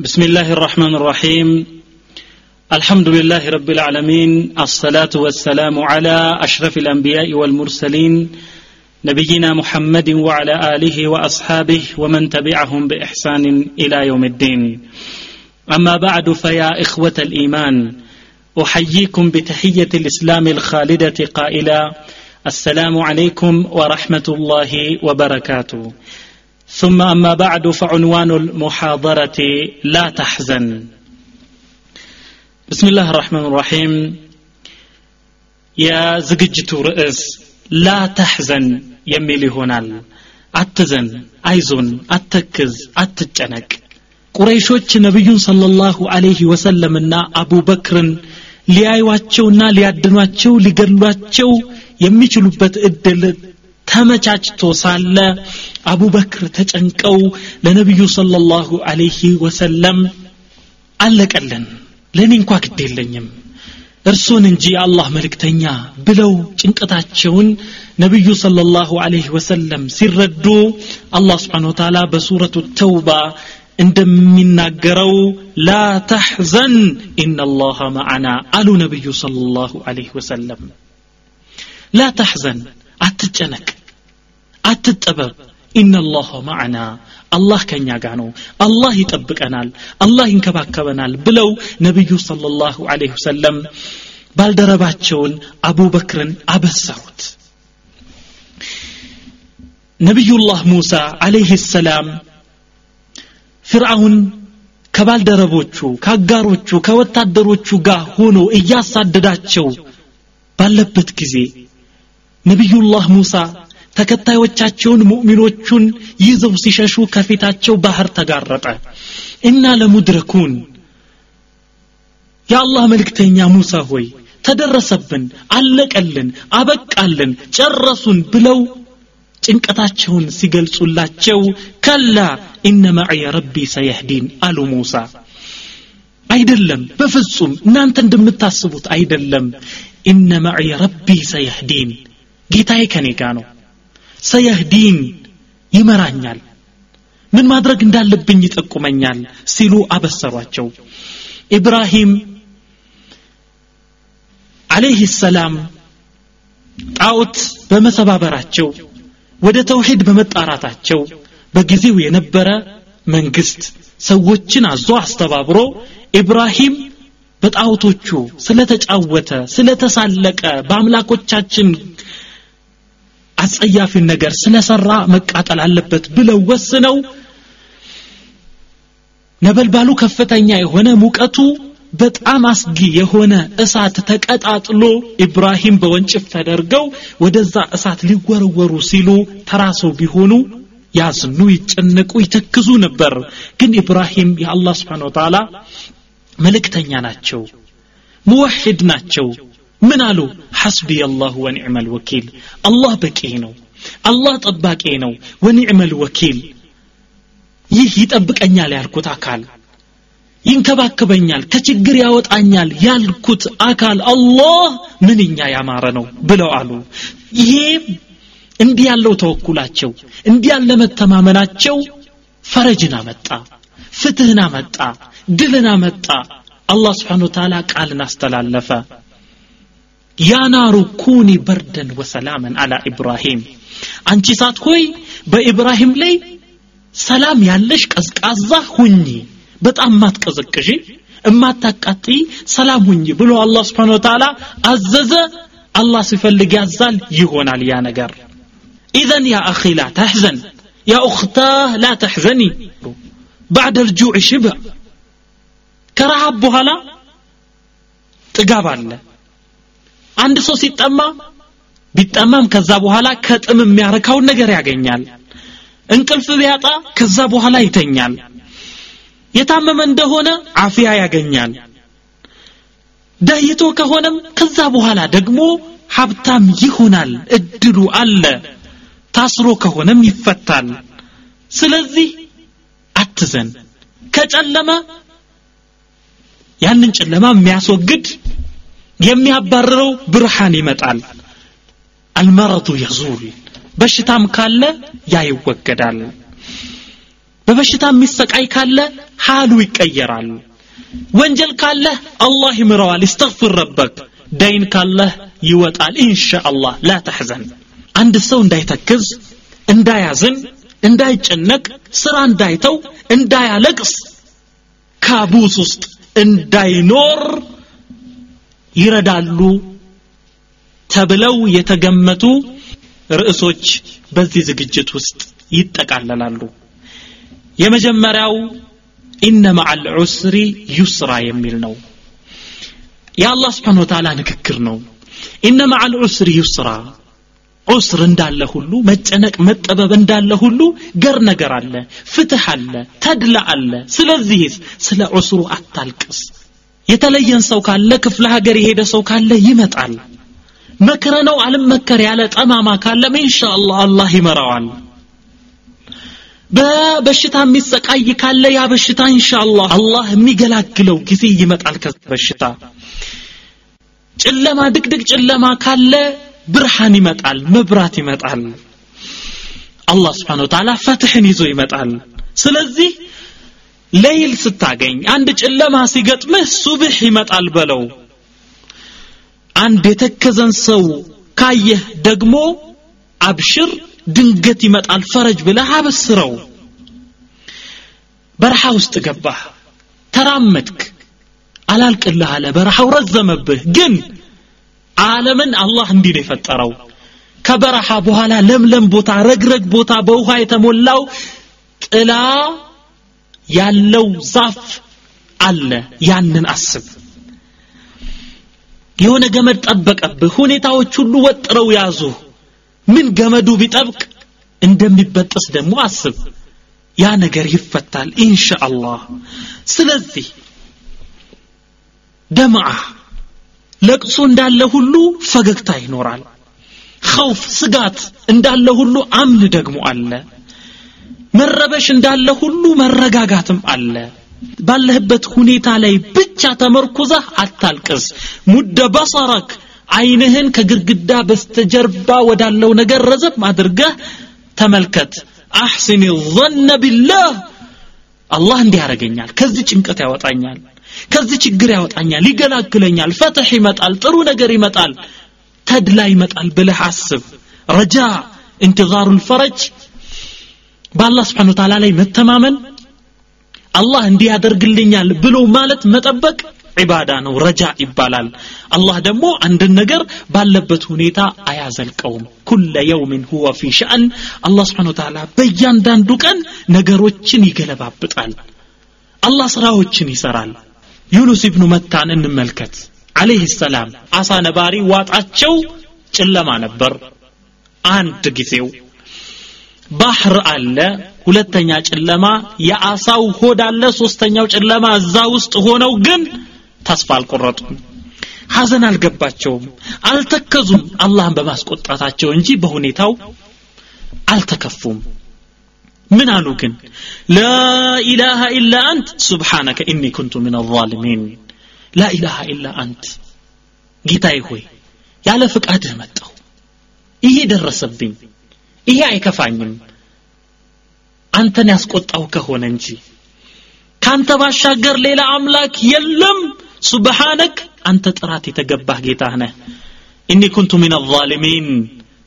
بسم الله الرحمن الرحيم. الحمد لله رب العالمين الصلاة والسلام على أشرف الأنبياء والمرسلين نبينا محمد وعلى آله وأصحابه ومن تبعهم بإحسان إلى يوم الدين. أما بعد فيا إخوة الإيمان أحييكم بتحية الإسلام الخالدة قائلا السلام عليكم ورحمة الله وبركاته. ثم أما بعد فعنوان المحاضرة لا تحزن بسم الله الرحمن الرحيم يا زججت رئيس لا تحزن يميل هنال አትዘን አይዞን አተክዝ አትጨነቅ ቁረይሾች ነቢዩን ሰለላሁ ዐለይሂ ወሰለምና አቡበክርን ሊያዩዋቸውና ሊያድኗቸው ሊገድሏቸው የሚችሉበት እድል ተመቻችቶ ሳለ አቡበክር ተጨንቀው ለነቢዩ ሰለላሁ ዐለይሂ ወሰለም አለቀልን። ለእኔ እንኳ ግድ የለኝም። እርሱን እንጂ የአላህ መልእክተኛ ብለው ጭንቀታቸውን ነቢዩ ሰለላሁ ዐለይሂ ወሰለም ሲረዱ አላህ ስብሓን ወተዓላ በሱረቱ ተውባ እንደሚናገረው ላ ተሕዘን ኢነላሃ መዓና አሉ ነቢዩ ሰለላሁ ዐለይሂ ወሰለም። ላ ተሕዘን አትጨነቅ አትጠበብ። ኢነላህ ማዕና አላህ ከኛ ጋር ነው። አላህ ይጠብቀናል አላህ ይንከባከበናል ብለው ነቢዩ ሰለላሁ ዐለይሂ ወሰለም ባልደረባቸውን አቡበክርን አበሰሩት ነቢዩላህ ሙሳ ዐለይህ ሰላም ፍርዓውን ከባልደረቦቹ ከአጋሮቹ ከወታደሮቹ ጋር ሆኖ እያሳደዳቸው ባለበት ጊዜ ነቢዩላህ ሙሳ ተከታዮቻቸውን ሙእሚኖቹን ይዘው ሲሸሹ ከፊታቸው ባህር ተጋረጠ። እና ለሙድረኩን። የአላህ መልእክተኛ ሙሳ ሆይ ተደረሰብን አለቀልን አበቃልን ጨረሱን ብለው ጭንቀታቸውን ሲገልጹላቸው ከላ ኢነ ማዕየ ረቢ ሰየህዲን አሉ ሙሳ። አይደለም በፍጹም እናንተ እንደምታስቡት አይደለም። ኢነ ማዕየ ረቢ ሰየህዲን ጌታዬ ከኔ ጋ ነው ሰየህዲን ይመራኛል። ምን ማድረግ እንዳለብኝ ይጠቁመኛል ሲሉ አበሰሯቸው። ኢብራሂም አለይህ ሰላም ጣዖት በመሰባበራቸው ወደ ተውሂድ በመጣራታቸው በጊዜው የነበረ መንግስት ሰዎችን አዞ አስተባብሮ ኢብራሂም በጣዖቶቹ ስለተጫወተ ስለተሳለቀ በአምላኮቻችን አጸያፊን ነገር ስለሰራ መቃጠል አለበት ብለው ወስነው ነበልባሉ ከፍተኛ የሆነ ሙቀቱ በጣም አስጊ የሆነ እሳት ተቀጣጥሎ ኢብራሂም በወንጭፍ ተደርገው ወደዛ እሳት ሊወረወሩ ሲሉ ተራሰው ቢሆኑ ያዝኑ ይጨነቁ ይተክዙ ነበር። ግን ኢብራሂም የአላህ ስብሓን ወተዓላ መልእክተኛ ናቸው ሙወሒድ ናቸው ምን አሉ? ሐስቢ አላሁ ወኒዕመ ልወኪል አላህ በቂ ነው። አላህ ጠባቂ ነው። ወኒዕመ ልወኪል ይህ ይጠብቀኛል ያልኩት አካል። ይንከባከበኛል ከችግር ያወጣኛል ያልኩት አካል አላህ ምንኛ ያማረ ነው ብለው አሉ። ይሄ እንዲህ ያለው ተወኩላቸው እንዲህ ያለ መተማመናቸው ፈረጅን አመጣ ፍትህን አመጣ ድልን አመጣ። አላህ ስብሓን ቃልን አስተላለፈ ያ ናሩ ኩኒ በርደን ወሰላመን አላ ኢብራሂም አንቺ ሳት ሆይ በኢብራሂም ላይ ሰላም ያለሽ ቀዝቃዛ ሁኚ በጣም ማትቀዘቅዢ እማታቃጥይ ሰላም ሁኚ ብሎ አላህ ስብሓን ወተዓላ አዘዘ አላህ ሲፈልግ ያዛል ይሆናል ያ ነገር ኢዘን ያ አኺ ላ ተሕዘን ያ ኡኽታህ ላ ተሕዘኒ ባዕደ ልጁዕ ሽብዕ ከረሃብ በኋላ ጥጋብ አለ አንድ ሰው ሲጠማ ቢጠማም ከዛ በኋላ ከጥም የሚያረካውን ነገር ያገኛል። እንቅልፍ ቢያጣ ከዛ በኋላ ይተኛል። የታመመ እንደሆነ አፍያ ያገኛል። ደይቶ ከሆነም ከዛ በኋላ ደግሞ ሀብታም ይሆናል እድሉ አለ። ታስሮ ከሆነም ይፈታል። ስለዚህ አትዘን። ከጨለመ ያንን ጨለማ የሚያስወግድ የሚያባርረው ብርሃን ይመጣል። አልመረዱ የዙል በሽታም ካለ ያ ይወገዳል በበሽታ የሚሰቃይ ካለ ሃሉ ይቀየራል። ወንጀል ካለህ አላህ ይምረዋል። ይስተግፍር ረበክ ደይን ካለህ ይወጣል። ኢንሻአላህ ላ ተሕዘን። አንድ ሰው እንዳይተክዝ እንዳያዝን እንዳይጨነቅ ስራ እንዳይተው እንዳያለቅስ ካቡስ ውስጥ እንዳይኖር ይረዳሉ ተብለው የተገመቱ ርዕሶች በዚህ ዝግጅት ውስጥ ይጠቃለላሉ። የመጀመሪያው ኢነ መዓል ዑስሪ ዩስራ የሚል ነው። የአላህ ስብሓን ወተዓላ ንግግር ነው። ኢነ መዓል ዑስሪ ዩስራ ዑስር እንዳለ ሁሉ መጨነቅ መጠበብ እንዳለ ሁሉ ገር ነገር አለ ፍትህ አለ ተድላ አለ። ስለዚህስ ስለ ዑስሩ አታልቅስ የተለየን ሰው ካለ ክፍለ ሀገር የሄደ ሰው ካለ ይመጣል። መክረ ነው አልመከር ያለ ጠማማ ካለም ኢንሻአላህ አላህ ይመራዋል። በበሽታ የሚሰቃይ ካለ ያ በሽታ ኢንሻአላህ አላህ የሚገላግለው ጊዜ ይመጣል ከበሽታ ጨለማ ድቅድቅ ጨለማ ካለ ብርሃን ይመጣል መብራት ይመጣል። አላህ ስብሓን ወተዓላ ፈትሕን ይዞ ይመጣል። ስለዚህ ሌይል ስታገኝ አንድ ጨለማ ሲገጥምህ ሱብሕ ይመጣል በለው። አንድ የተከዘን ሰው ካየህ ደግሞ አብሽር ድንገት ይመጣል ፈረጅ ብለህ አበስረው በረሃ ውስጥ ገባህ ተራመድክ አላልቅልህ አለ። በረሃው ረዘመብህ ግን ዓለምን አላህ እንዲህ ነው የፈጠረው። ከበረሃ በኋላ ለምለም ቦታ ረግረግ ቦታ በውሃ የተሞላው ጥላ ያለው ዛፍ አለ። ያንን አስብ። የሆነ ገመድ ጠበቀብህ። ሁኔታዎች ሁሉ ወጥረው ያዙ። ምን ገመዱ ቢጠብቅ እንደሚበጠስ ደግሞ አስብ። ያ ነገር ይፈታል ኢንሻአላህ። ስለዚህ ደምዓ ለቅሶ እንዳለ ሁሉ ፈገግታ ይኖራል። ኸውፍ ስጋት እንዳለ ሁሉ አምን ደግሞ አለ መረበሽ እንዳለ ሁሉ መረጋጋትም አለ። ባለህበት ሁኔታ ላይ ብቻ ተመርኩዘህ አታልቅስ። ሙደ በሰረክ አይንህን ከግድግዳ በስተጀርባ ወዳለው ነገር ረዘም አድርገህ ተመልከት። አሕስን ظن ቢላህ። አላህ እንዲህ ያደርገኛል ከዚህ ጭንቀት ያወጣኛል ከዚህ ችግር ያወጣኛል ይገላግለኛል ፈትሕ ይመጣል ጥሩ ነገር ይመጣል ተድላ ይመጣል ብለህ አስብ። ረጃ እንትዛሩ ልፈረጅ በአላህ ስብሓን ወተዓላ ላይ መተማመን አላህ እንዲህ ያደርግልኛል ብሎ ማለት መጠበቅ ዒባዳ ነው ረጃ ይባላል። አላህ ደግሞ አንድን ነገር ባለበት ሁኔታ አያዘልቀውም። ኩለ የውምን ሁወ ፊ ሸአን አላህ ስብሓን ወተዓላ በእያንዳንዱ ቀን ነገሮችን ይገለባብጣል አላህ ስራዎችን ይሰራል። ዩኑስ ኢብኑ መታን እንመልከት። አለይህ ሰላም አሳ ነባሪ ዋጣቸው ጨለማ ነበር። አንድ ጊዜው ባህር አለ ሁለተኛ ጨለማ የአሳው ሆድ አለ ሶስተኛው ጨለማ እዛ ውስጥ ሆነው ግን ተስፋ አልቆረጡም። ሐዘን አልገባቸውም አልተከዙም። አላህን በማስቆጣታቸው እንጂ በሁኔታው አልተከፉም። ምን አሉ ግን? ላኢላሃ ኢላ አንት ሱብሓነከ ኢኒ ኩንቱ ምን አዛሊሚን ላኢላሃ ኢላ አንት። ጌታዬ ሆይ ያለ ፍቃድህ መጣሁ። ይሄ ደረሰብኝ ይሄ አይከፋኝም። አንተን ያስቆጣው ከሆነ እንጂ። ካንተ ባሻገር ሌላ አምላክ የለም። ሱብሓነክ አንተ ጥራት የተገባህ ጌታ ነህ። ኢኒ ኩንቱ ሚን አዛሊሚን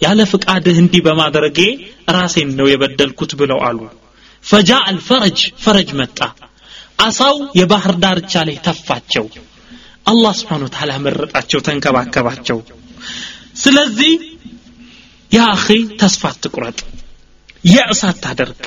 ያለ ፍቃድህ እንዲህ በማድረጌ ራሴን ነው የበደልኩት ብለው አሉ። ፈጃ አልፈረጅ ፈረጅ መጣ። አሳው የባህር ዳርቻ ላይ ተፋቸው። አላህ ስብሓን መረጣቸው ተንከባከባቸው። ስለዚህ ያ አኺ ተስፋ አትቁረጥ። የእስ አታደርግ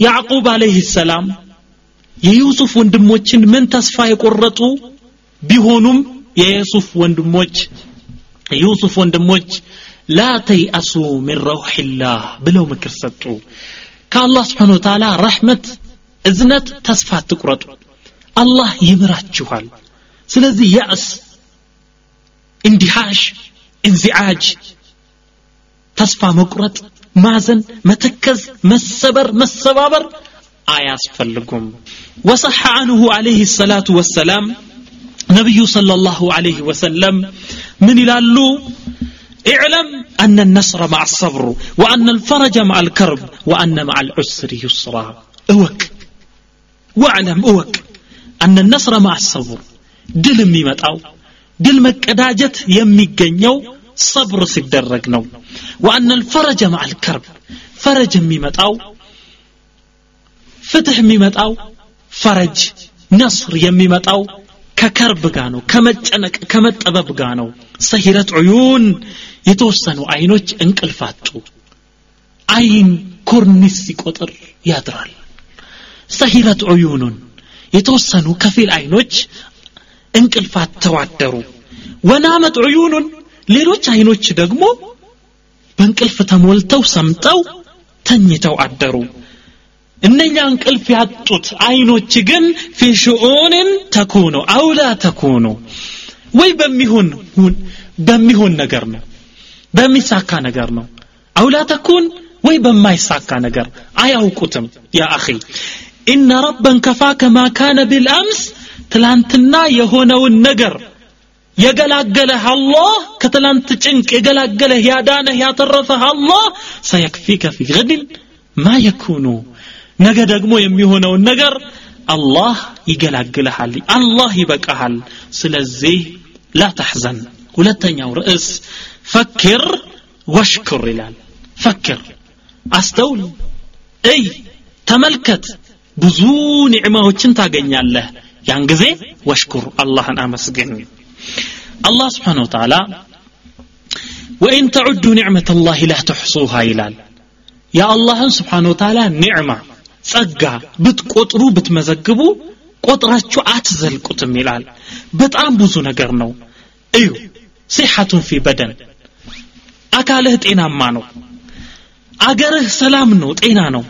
ያዕቁብ አለይህ ሰላም የዩሱፍ ወንድሞችን ምን ተስፋ የቆረጡ ቢሆኑም የዩሱፍ ወንድሞች የዩሱፍ ወንድሞች ላ ተይአሱ ሚን ረውሒላህ ብለው ምክር ሰጡ። ከአላህ ስብሓን ወተዓላ ረሕመት እዝነት ተስፋ አትቁረጡ። አላህ ይምራችኋል። ስለዚህ የእስ እንዲሃሽ እንዚዓጅ ተስፋ መቁረጥ ማዘን መተከዝ መሰበር መሰባበር አያስፈልጉም ወሰሐ አንሁ አለይህ ሰላቱ ወሰላም ነቢዩ صلى الله عليه وسلم ምን ይላሉ اعلم أن النصر مع الصبر وأن الفرج مع الكرب وأن مع العسر يسرا اوك واعلم اوك أن النصر مع الصبر ድል የሚመጣው ድል መቀዳጀት የሚገኘው ሰብር ሲደረግ ነው ወአነ ልፈረጀ ማዕል ከርብ ፈረጅ የሚመጣው ፍትህ የሚመጣው ፈረጅ ነስር የሚመጣው ከከርብ ጋር ነው ከመጨነቅ ከመጠበብ ጋር ነው ሰሂረት ዑዩን የተወሰኑ አይኖች እንቅልፍ አጡ አይን ኮርኒስ ሲቆጥር ያድራል ሰሂረት ዑዩኑን የተወሰኑ ከፊል አይኖች እንቅልፍ አተዋደሩ ወናመት ዑዩኑን ሌሎች አይኖች ደግሞ በእንቅልፍ ተሞልተው ሰምጠው ተኝተው አደሩ። እነኛ እንቅልፍ ያጡት አይኖች ግን ፊ ሽኡንን አውላ ተኩኑ ወይ በሚሆን በሚሆን ነገር ነው በሚሳካ ነገር ነው። አውላ ተኩን ወይ በማይሳካ ነገር አያውቁትም። ያ አኺ ኢነ ረበን ከፋከ ማ ካነ ቢልአምስ ትላንትና የሆነውን ነገር የገላገለህ አላህ ከትላንት ጭንቅ የገላገለህ ያዳነህ ያተረፈህ አላህ ሰየክፊከ ፊ ገድን ማ የኩኑ። ነገ ደግሞ የሚሆነውን ነገር አላህ ይገላግልሃል አላህ ይበቃሃል። ስለዚህ ላ ተሕዘን። ሁለተኛው ርዕስ ፈክር ወሽክር ይላል። ፈክር አስተውል እይ ተመልከት። ብዙ ኒዕማዎችን ታገኛለህ። ያን ጊዜ ወሽኩር አላህን አመስግን አላህ ስብሓን ወተላ ወኢን ተዑዱ ኒዕመት ላህ ላ ትሕሱሃ ይላል። የአላህን ስብሓን ወተላ ኒዕማ ጸጋ ብትቆጥሩ ብትመዘግቡ ቆጥራችሁ አትዘልቁትም ይላል። በጣም ብዙ ነገር ነው። እዩ ሲሐቱን ፊ በደን። አካልህ ጤናማ ነው። አገርህ ሰላም ነው ጤና ነው።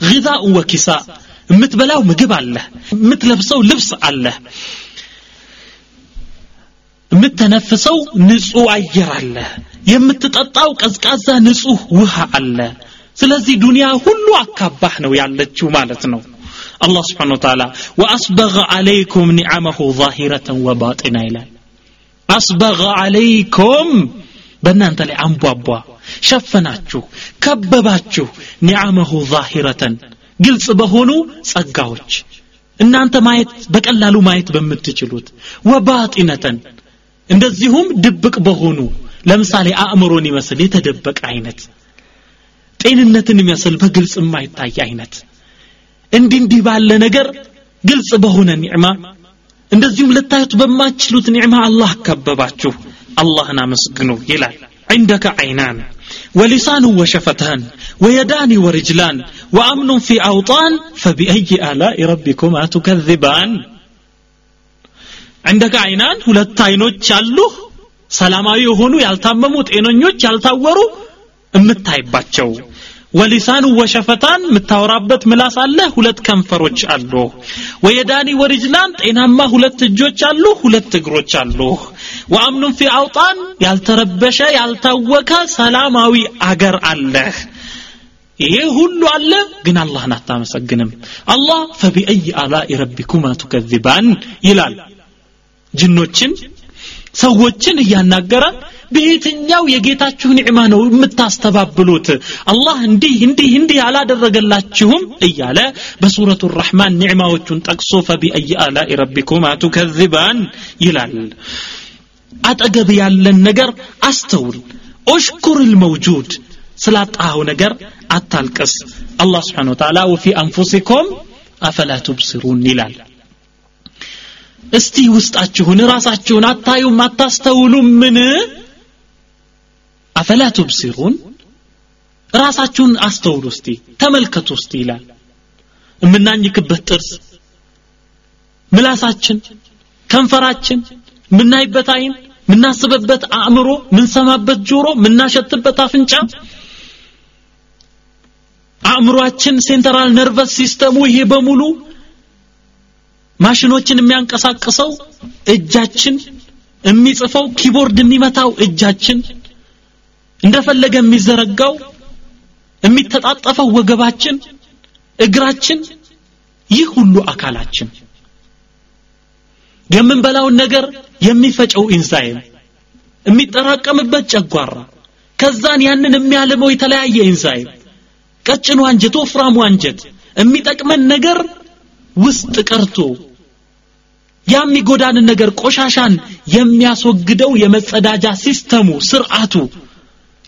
ግዛኡን ወኪሳ የምትበላው ምግብ አለህ የምትለብሰው ልብስ አለህ። የምትነፍሰው ንጹህ አየር አለ። የምትጠጣው ቀዝቃዛ ንጹህ ውሃ አለ። ስለዚህ ዱንያ ሁሉ አካባህ ነው ያለችው ማለት ነው። አላህ ስብሓን ወተላ ወአስበغ አለይኩም ኒዓመሁ ዛሂረተን ወባጢና ይላል። አስበغ አለይኩም በእናንተ ላይ አንቧቧ ሸፈናችሁ ከበባችሁ ኒዓመሁ ዛሂረተን ግልጽ በሆኑ ጸጋዎች። እናንተ ማየት በቀላሉ ማየት በምትችሉት ወባጢነተን እንደዚሁም ድብቅ በሆኑ ለምሳሌ አእምሮን ይመስል የተደበቀ አይነት ጤንነትን የሚመስል በግልጽ የማይታይ አይነት እንዲህ እንዲህ ባለ ነገር ግልጽ በሆነ ኒዕማ እንደዚሁም ልታዩት በማትችሉት ኒዕማ አላህ ከበባችሁ አላህን አመስግኑ ይላል عندك عينان ولسان وشفتان ويدان ورجلان وأمن في أوطان فبأي آلاء ربكما تكذبان عندك عينان ሁለት አይኖች አሉህ ሰላማዊ የሆኑ ያልታመሙ ጤነኞች ያልታወሩ የምታይባቸው ወሊሳኑ ወሸፈታን የምታወራበት ምላስ አለ ሁለት ከንፈሮች አሉ ወየዳኒ ወሪጅላን ጤናማ ሁለት እጆች አሉ ሁለት እግሮች አሉ ወአምኑን ፊ አውጣን ያልተረበሸ ያልታወከ ሰላማዊ አገር አለህ ይሄ ሁሉ አለ ግን አላህን አታመሰግንም አላህ ፈቢአይ አላኢ ረቢኩማ ቱከዚባን ይላል ጅኖችን ሰዎችን እያናገረ በየትኛው የጌታችሁ ኒዕማ ነው የምታስተባብሉት? አላህ እንዲህ እንዲህ እንዲህ አላደረገላችሁም እያለ በሱረቱ ራሕማን ኒዕማዎቹን ጠቅሶ ፈቢአይ አላኢ ረቢኩማ ቱከዚባን ይላል። አጠገብ ያለን ነገር አስተውል ኦሽኩር ልመውጁድ ስላጣኸው ነገር አታልቅስ። አላህ ስብሓን ወተዓላ ወፊ አንፉሲኩም አፈላ ቱብሲሩን ይላል እስቲ ውስጣችሁን ራሳችሁን አታዩም አታስተውሉም ምን አፈላ ቱብሲሩን? ራሳችሁን አስተውሉ እስቲ ተመልከቱ እስቲ ይላል። የምናኝክበት ጥርስ ምላሳችን ከንፈራችን ምናይበት አይን ምናስብበት አእምሮ ምንሰማበት ጆሮ ምናሸትበት አፍንጫ። አእምሯችን central nervous system ኡ ይሄ በሙሉ ማሽኖችን የሚያንቀሳቅሰው እጃችን የሚጽፈው keyboard የሚመታው እጃችን እንደፈለገ የሚዘረጋው የሚተጣጠፈው ወገባችን እግራችን ይህ ሁሉ አካላችን። የምንበላውን ነገር የሚፈጨው ኢንዛይም የሚጠራቀምበት ጨጓራ ከዛን ያንን የሚያልመው የተለያየ ኢንዛይም ቀጭኑ አንጀት ወፍራሙ አንጀት የሚጠቅመን ነገር ውስጥ ቀርቶ ያ የሚጎዳንን ነገር ቆሻሻን የሚያስወግደው የመጸዳጃ system ኡ ስርዓቱ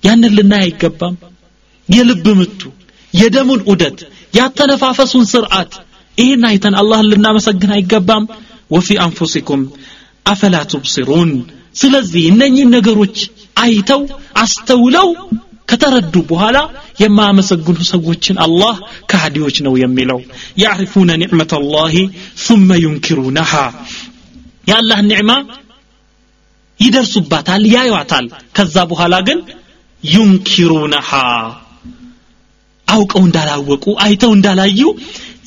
ያንን ልናይ አይገባም። የልብ ምቱ የደሙን ዑደት ያተነፋፈሱን ስርዓት ይህን አይተን አላህን ልናመሰግን አይገባም። وفي أنفسكم አፈላ ቱብሲሩን ስለዚህ እነኚህን ነገሮች አይተው አስተውለው ከተረዱ በኋላ የማያመሰግኑ ሰዎችን አላህ ካህዲዎች ነው የሚለው። ያዕሪፉነ ኒዕመት አላህ ثመ ዩንኪሩነሃ። የአላህ ኒዕማ ይደርሱባታል ያዩዋታል። ከዛ በኋላ ግን ዩንኪሩነሃ። አውቀው እንዳላወቁ አይተው እንዳላዩ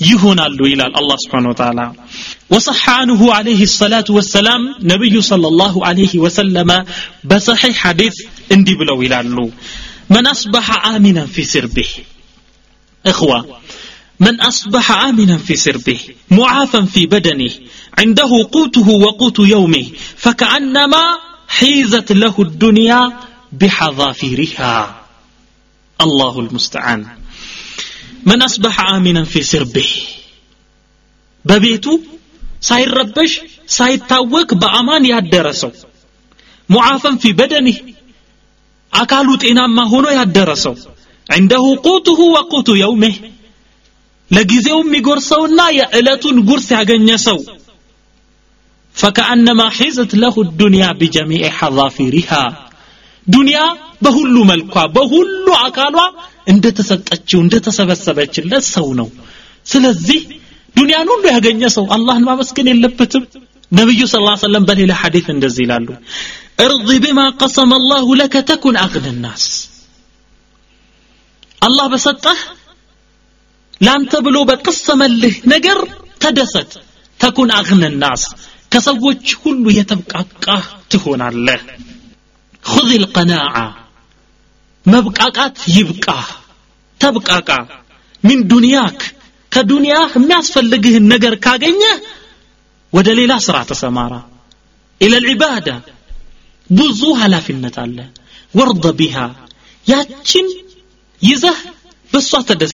ይሆናሉ ይላል አላህ ስብሓን ወተላ وصح عنه عليه الصلاة والسلام نبي صلى الله عليه وسلم بصحيح حديث اندي بلو إلى من أصبح آمنا في سربه إخوة من أصبح آمنا في سربه معافا في بدنه عنده قوته وقوت يومه فكأنما حيزت له الدنيا بحظافيرها الله المستعان من أصبح آمنا في سربه ببيته ሳይረበሽ ሳይታወክ በአማን ያደረሰው ሙዓፈን ፊ በደኒህ አካሉ ጤናማ ሆኖ ያደረሰው። ዐንደሁ ቁቱሁ ወቁቱ የውሜህ ለጊዜው የሚጎርሰውና የዕለቱን ጉርስ ያገኘ ሰው። ፈከአነማ ሒዘት ለሁ ዱንያ ቢጀሚዕ ሐዛፊሪሃ። ዱንያ በሁሉ መልኳ በሁሉ አካሏ እንደተሰጠችው እንደተሰበሰበችለት ሰው ነው። ስለዚህ ዱንያን ሁሉ ያገኘ ሰው አላህን ማመስገን የለበትም። ነቢዩ ስ ሰለም በሌላ ሐዲት እንደዚህ ይላሉ ارضي بما قسم الله لك تكن أغنى الناس. الله بسطه لام تبلو بتقسم له نجر تدست تكون أغنى الناس. كسوج كل يتبقى تهون الله خذ القناعة ما قات يبقى تبقى من دنياك كدنيا الناس فلقه النجر كاقنية ودليل أسرع تسمارا إلى العبادة ብዙ ኃላፊነት አለ ወርደ ቢሃ ያችን ይዘህ በእሷ ተደስ